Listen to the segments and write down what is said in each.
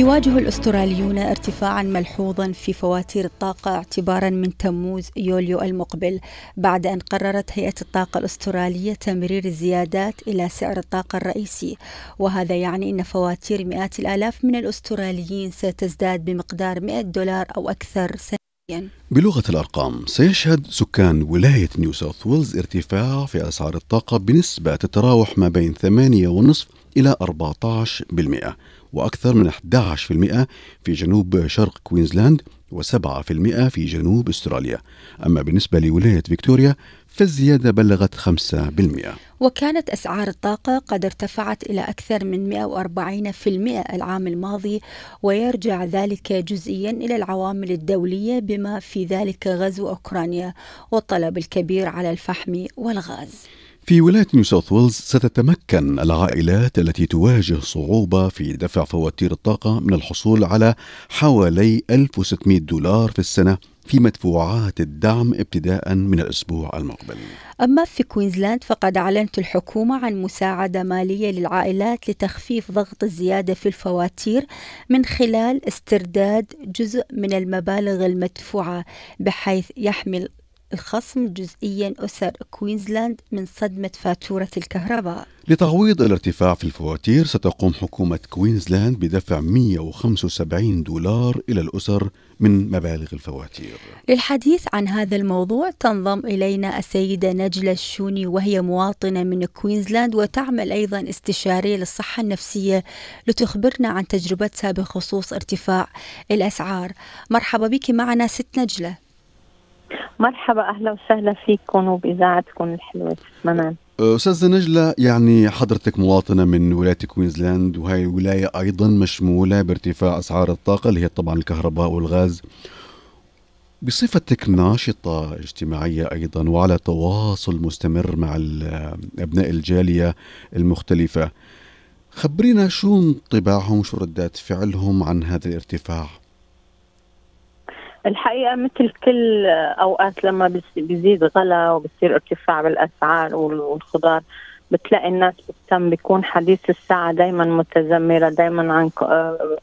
يواجه الأستراليون ارتفاعا ملحوظا في فواتير الطاقة اعتبارا من تموز يوليو المقبل بعد أن قررت هيئة الطاقة الأسترالية تمرير الزيادات إلى سعر الطاقة الرئيسي. وهذا يعني أن فواتير مئات الآلاف من الأستراليين ستزداد بمقدار 100 دولار أو أكثر سنويا بلغة الأرقام سيشهد سكان ولاية نيو ساوث ويلز ارتفاع في أسعار الطاقة بنسبة تتراوح ما بين 8.5 إلى 14% وأكثر من 11% في جنوب شرق كوينزلاند و7% في جنوب أستراليا. أما بالنسبة لولاية فيكتوريا فالزيادة بلغت 5% وكانت أسعار الطاقة قد ارتفعت إلى أكثر من 140% العام الماضي ويرجع ذلك جزئيا إلى العوامل الدولية بما في ذلك غزو أوكرانيا والطلب الكبير على الفحم والغاز. في ولاية نيو ساوث ويلز ستتمكن العائلات التي تواجه صعوبة في دفع فواتير الطاقة من الحصول على حوالي 1600 دولار في السنة في مدفوعات الدعم ابتداء من الأسبوع المقبل. أما في كوينزلاند فقد أعلنت الحكومة عن مساعدة مالية للعائلات لتخفيف ضغط الزيادة في الفواتير من خلال استرداد جزء من المبالغ المدفوعة بحيث يحمل الخصم جزئيا أسر كوينزلاند من صدمة فاتورة الكهرباء. لتعويض الارتفاع في الفواتير ستقوم حكومة كوينزلاند بدفع 175 دولار إلى الأسر من مبالغ الفواتير. للحديث عن هذا الموضوع تنضم إلينا السيدة نجلة الشوني وهي مواطنة من كوينزلاند وتعمل أيضا استشارية للصحة النفسية لتخبرنا عن تجربتها بخصوص ارتفاع الأسعار. مرحبا بك معنا ست نجلة مرحبا أهلا وسهلا فيكم وبإذاعتكم الحلوة. منان أستاذة نجلة يعني حضرتك مواطنة من ولاية كوينزلاند وهي الولايه أيضا مشمولة بارتفاع أسعار الطاقة اللي هي طبعا الكهرباء والغاز. بصفتك ناشطة اجتماعية أيضا وعلى تواصل مستمر مع أبناء الجالية المختلفة خبرينا شو انطباعهم شو ردات فعلهم عن هذا الارتفاع؟ الحقيقة مثل كل أوقات لما بيزيد غلا وبصير ارتفاع بالأسعار والخضار بتلاقي الناس بتهتم بيكون حديث الساعة دايما متذمرة دايما عن آه،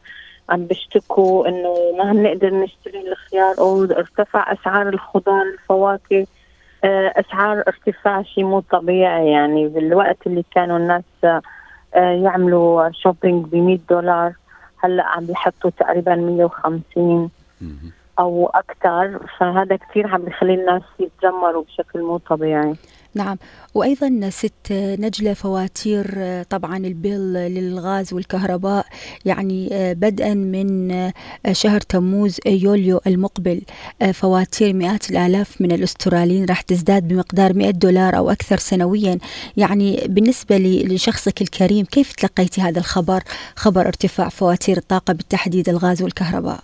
عم بيشتكوا إنه ما نقدر نشتري الخيار أو ارتفع أسعار الخضار الفواكه آه، أسعار ارتفاع شيء مو طبيعي. يعني بالوقت اللي كانوا الناس آه، يعملوا shopping ب 100 دولار هلأ عم بيحطوا تقريبا 150 أو أكثر فهذا كثير عم بيخلي الناس يتذمروا بشكل مو طبيعي. نعم. وأيضا ست نجلة فواتير طبعا ال bill للغاز والكهرباء يعني بدءا من شهر تموز يوليو المقبل. فواتير مئات الآلاف من الأستراليين راح تزداد بمقدار 100 دولار أو أكثر سنويا. يعني بالنسبة لشخصك الكريم كيف تلقيتي هذا الخبر؟ خبر ارتفاع فواتير الطاقة بالتحديد الغاز والكهرباء.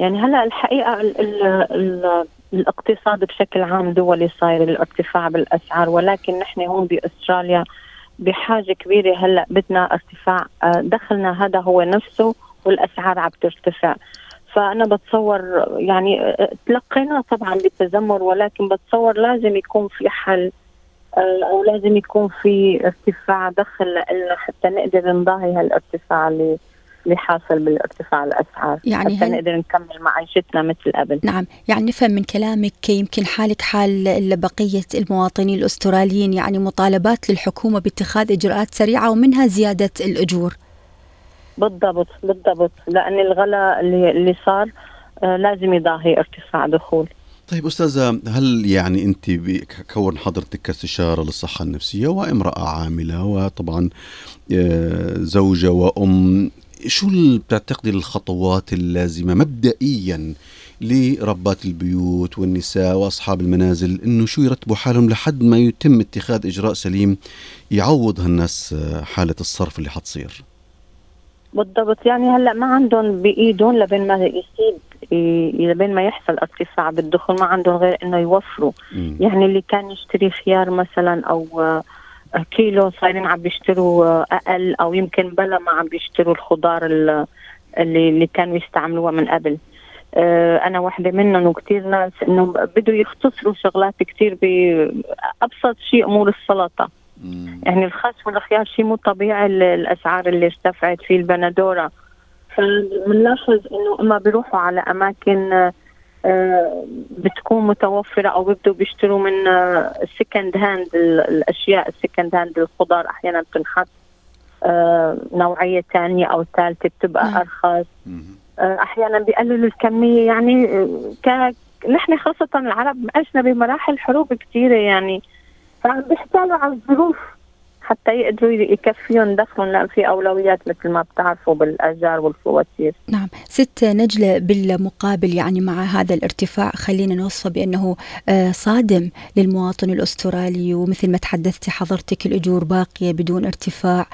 يعني هلا الحقيقة ال ال ال الاقتصاد بشكل عام دولي صاير الارتفاع بالأسعار ولكن نحن هون بأستراليا بحاجة كبيرة هلا بدنا ارتفاع. آه، دخلنا هذا هو نفسه والأسعار عم ترتفع. فأنا بتصور يعني آه، تلقينا طبعا بتذمر ولكن بتصور لازم يكون في حل آه، أو لازم يكون في ارتفاع دخل لنا حتى نقدر نضاهي هالارتفاع اللي اللي حاصل بالارتفاع الأسعار. يعني حتى نقدر نكمل معيشتنا مثل قبل. نعم يعني نفهم من كلامك يمكن حالك حال بقية المواطنين الأستراليين يعني مطالبات للحكومة باتخاذ إجراءات سريعة ومنها زيادة الأجور. بالضبط بالضبط. لأن الغلاء اللي اللي صار آه لازم يضاهي ارتفاع دخول. طيب أستاذة هل يعني أنت كون حضرتك كاستشارة للصحة النفسية وامرأة عاملة وطبعا آه، زوجة وأم شو بتعتقدي الخطوات اللازمة مبدئيا لربات البيوت والنساء وأصحاب المنازل إنه شو يرتبوا حالهم لحد ما يتم اتخاذ إجراء سليم يعوض هالناس حالة الصرف اللي حتصير؟ بالضبط. يعني هلأ ما عندهم بإيدهم لبين ما يصيب لبين ما يحصل ارتفاع بالدخول ما عندهم غير إنه يوفروا. م. يعني اللي كان يشتري خيار مثلا أو كيلو صايرين عم بيشتروا أقل أو يمكن بلا ما عم بيشتروا الخضار اللي اللي كانوا يستعملوها من قبل. آه، أنا واحدة منهم وكثير ناس إنه بده يختصروا شغلات كثير بابسط شيء أمور السلطة. يعني الخس والخيار شيء مو طبيعي الأسعار اللي ارتفعت في البندورة. فبنلاحظ إنه اما بيروحوا على أماكن بتكون متوفرة أو بيبدوا بيشتروا من ال second hand الأشياء ال second hand الخضار أحيانا بتنحط آه، نوعية ثانية أو ثالثة بتبقى أرخص. آه، أحيانا بيقللوا الكمية يعني ك نحن خاصة العرب عشنا بمراحل حروب كثيرة يعني فعم بيحتالوا على الظروف. حتى يقدروا يكفيهم دخلهم لأن في أولويات مثل ما بتعرفوا بالاجار والفواتير. نعم، ست نجلة بالمقابل يعني مع هذا الارتفاع خلينا نوصفه بأنه آه، صادم للمواطن الأسترالي ومثل ما تحدثتي حضرتك الأجور باقية بدون ارتفاع.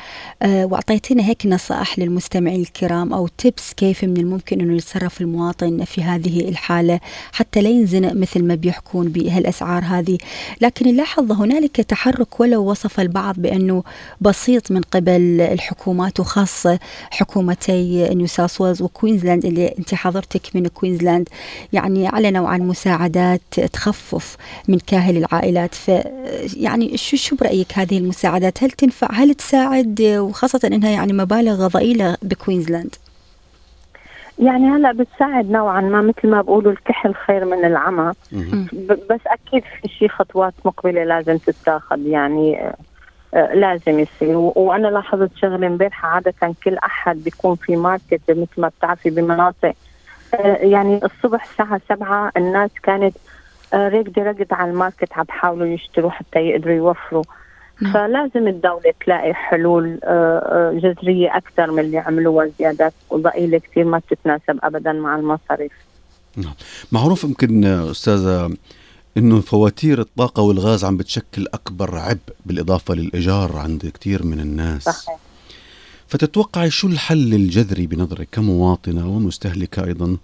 آه، واعطيتنا هيك نصائح للمستمعين الكرام أو تيبس كيف من الممكن إنه يتصرف المواطن في هذه الحالة حتى لا ينزنق مثل ما بيحكون بهالأسعار هذه، لكن نلاحظ هنالك تحرك ولو وصف البعض بان انه بسيط من قبل الحكومات وخاصه حكومتي نيو ساوث ويلز وكوينزلاند اللي أنت حضرتك من كوينزلاند. يعني اعلنوا عن مساعدات تخفف من كاهل العائلات. ف يعني شو شو برأيك هذه المساعدات؟ هل تنفع هل تساعد؟ وخاصة إنها يعني مبالغ ضئيلة بكوينزلاند. يعني هلا بتساعد نوعا ما مثل ما بقولوا الكحل خير من العمى. بس أكيد في شيء خطوات مقبلة لازم تتاخذ يعني لازم يصير. وأنا لاحظت شغلة امبارح عادة كل أحد بيكون في market مثل ما بتعرفي بمناطق. آه، يعني الصبح الساعة سبعة الناس كانت آه، ركض ركض على الماركت عم بحاولوا يشتروا حتى يقدروا يوفروا. فلازم الدولة تلاقي حلول جذرية أكثر من اللي عملوها زيادات ضئيلة كثير ما بتتناسب أبدا مع المصاريف. نعم. معروف يمكن أستاذة إنه فواتير الطاقة والغاز عم بتشكل أكبر عبء بالإضافة للإيجار عند كثير من الناس. صحيح. فتتوقعي شو الحل الجذري بنظرك كمواطنة ومستهلكة أيضا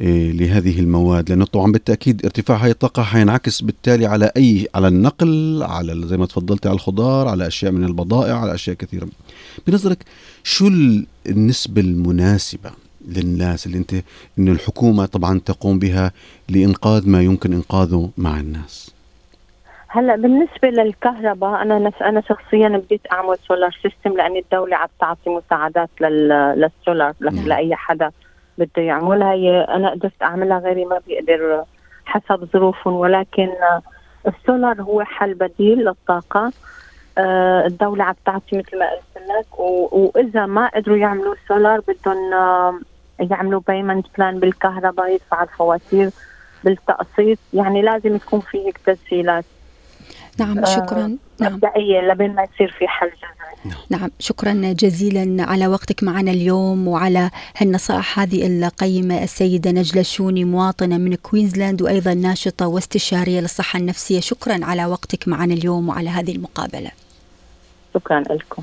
إيه لهذه المواد؟ لأنه طبعا بالتأكيد ارتفاع هاي الطاقة حينعكس بالتالي على أي على النقل على زي ما تفضلتي على الخضار على أشياء من البضائع على أشياء كثيرة. بنظرك شو النسبة المناسبة للناس اللي انت انه الحكومة طبعا تقوم بها لإنقاذ ما يمكن إنقاذه مع الناس. هلا بالنسبة للكهرباء أنا نفس أنا شخصيا بديت أعمل solar system لأن الدولة عم تعطي مساعدات للسولار نعم. لأي حدا بده يعملها. هي أنا قدرت أعملها غيري ما بيقدر حسب ظروفهم. ولكن السولار هو حل بديل للطاقة. آه، الدولة عم تعطي مثل ما قلت لك وإذا ما قدروا يعملوا سولار بدهم يعملوا payment plan بالكهرباء يدفعوا الفواتير بالتقسيط. يعني لازم يكون في هيك تسهيلات نعم شكرا. آه نعم. مبدئيا لبين ما يصير في حل جذري نعم شكرا جزيلا على وقتك معنا اليوم وعلى هالنصائح هذه القيمة. السيدة نجلة شوني مواطنة من كوينزلاند وأيضا ناشطة واستشارية للصحة النفسية. شكرا على وقتك معنا اليوم وعلى هذه المقابلة. شكرا لكم.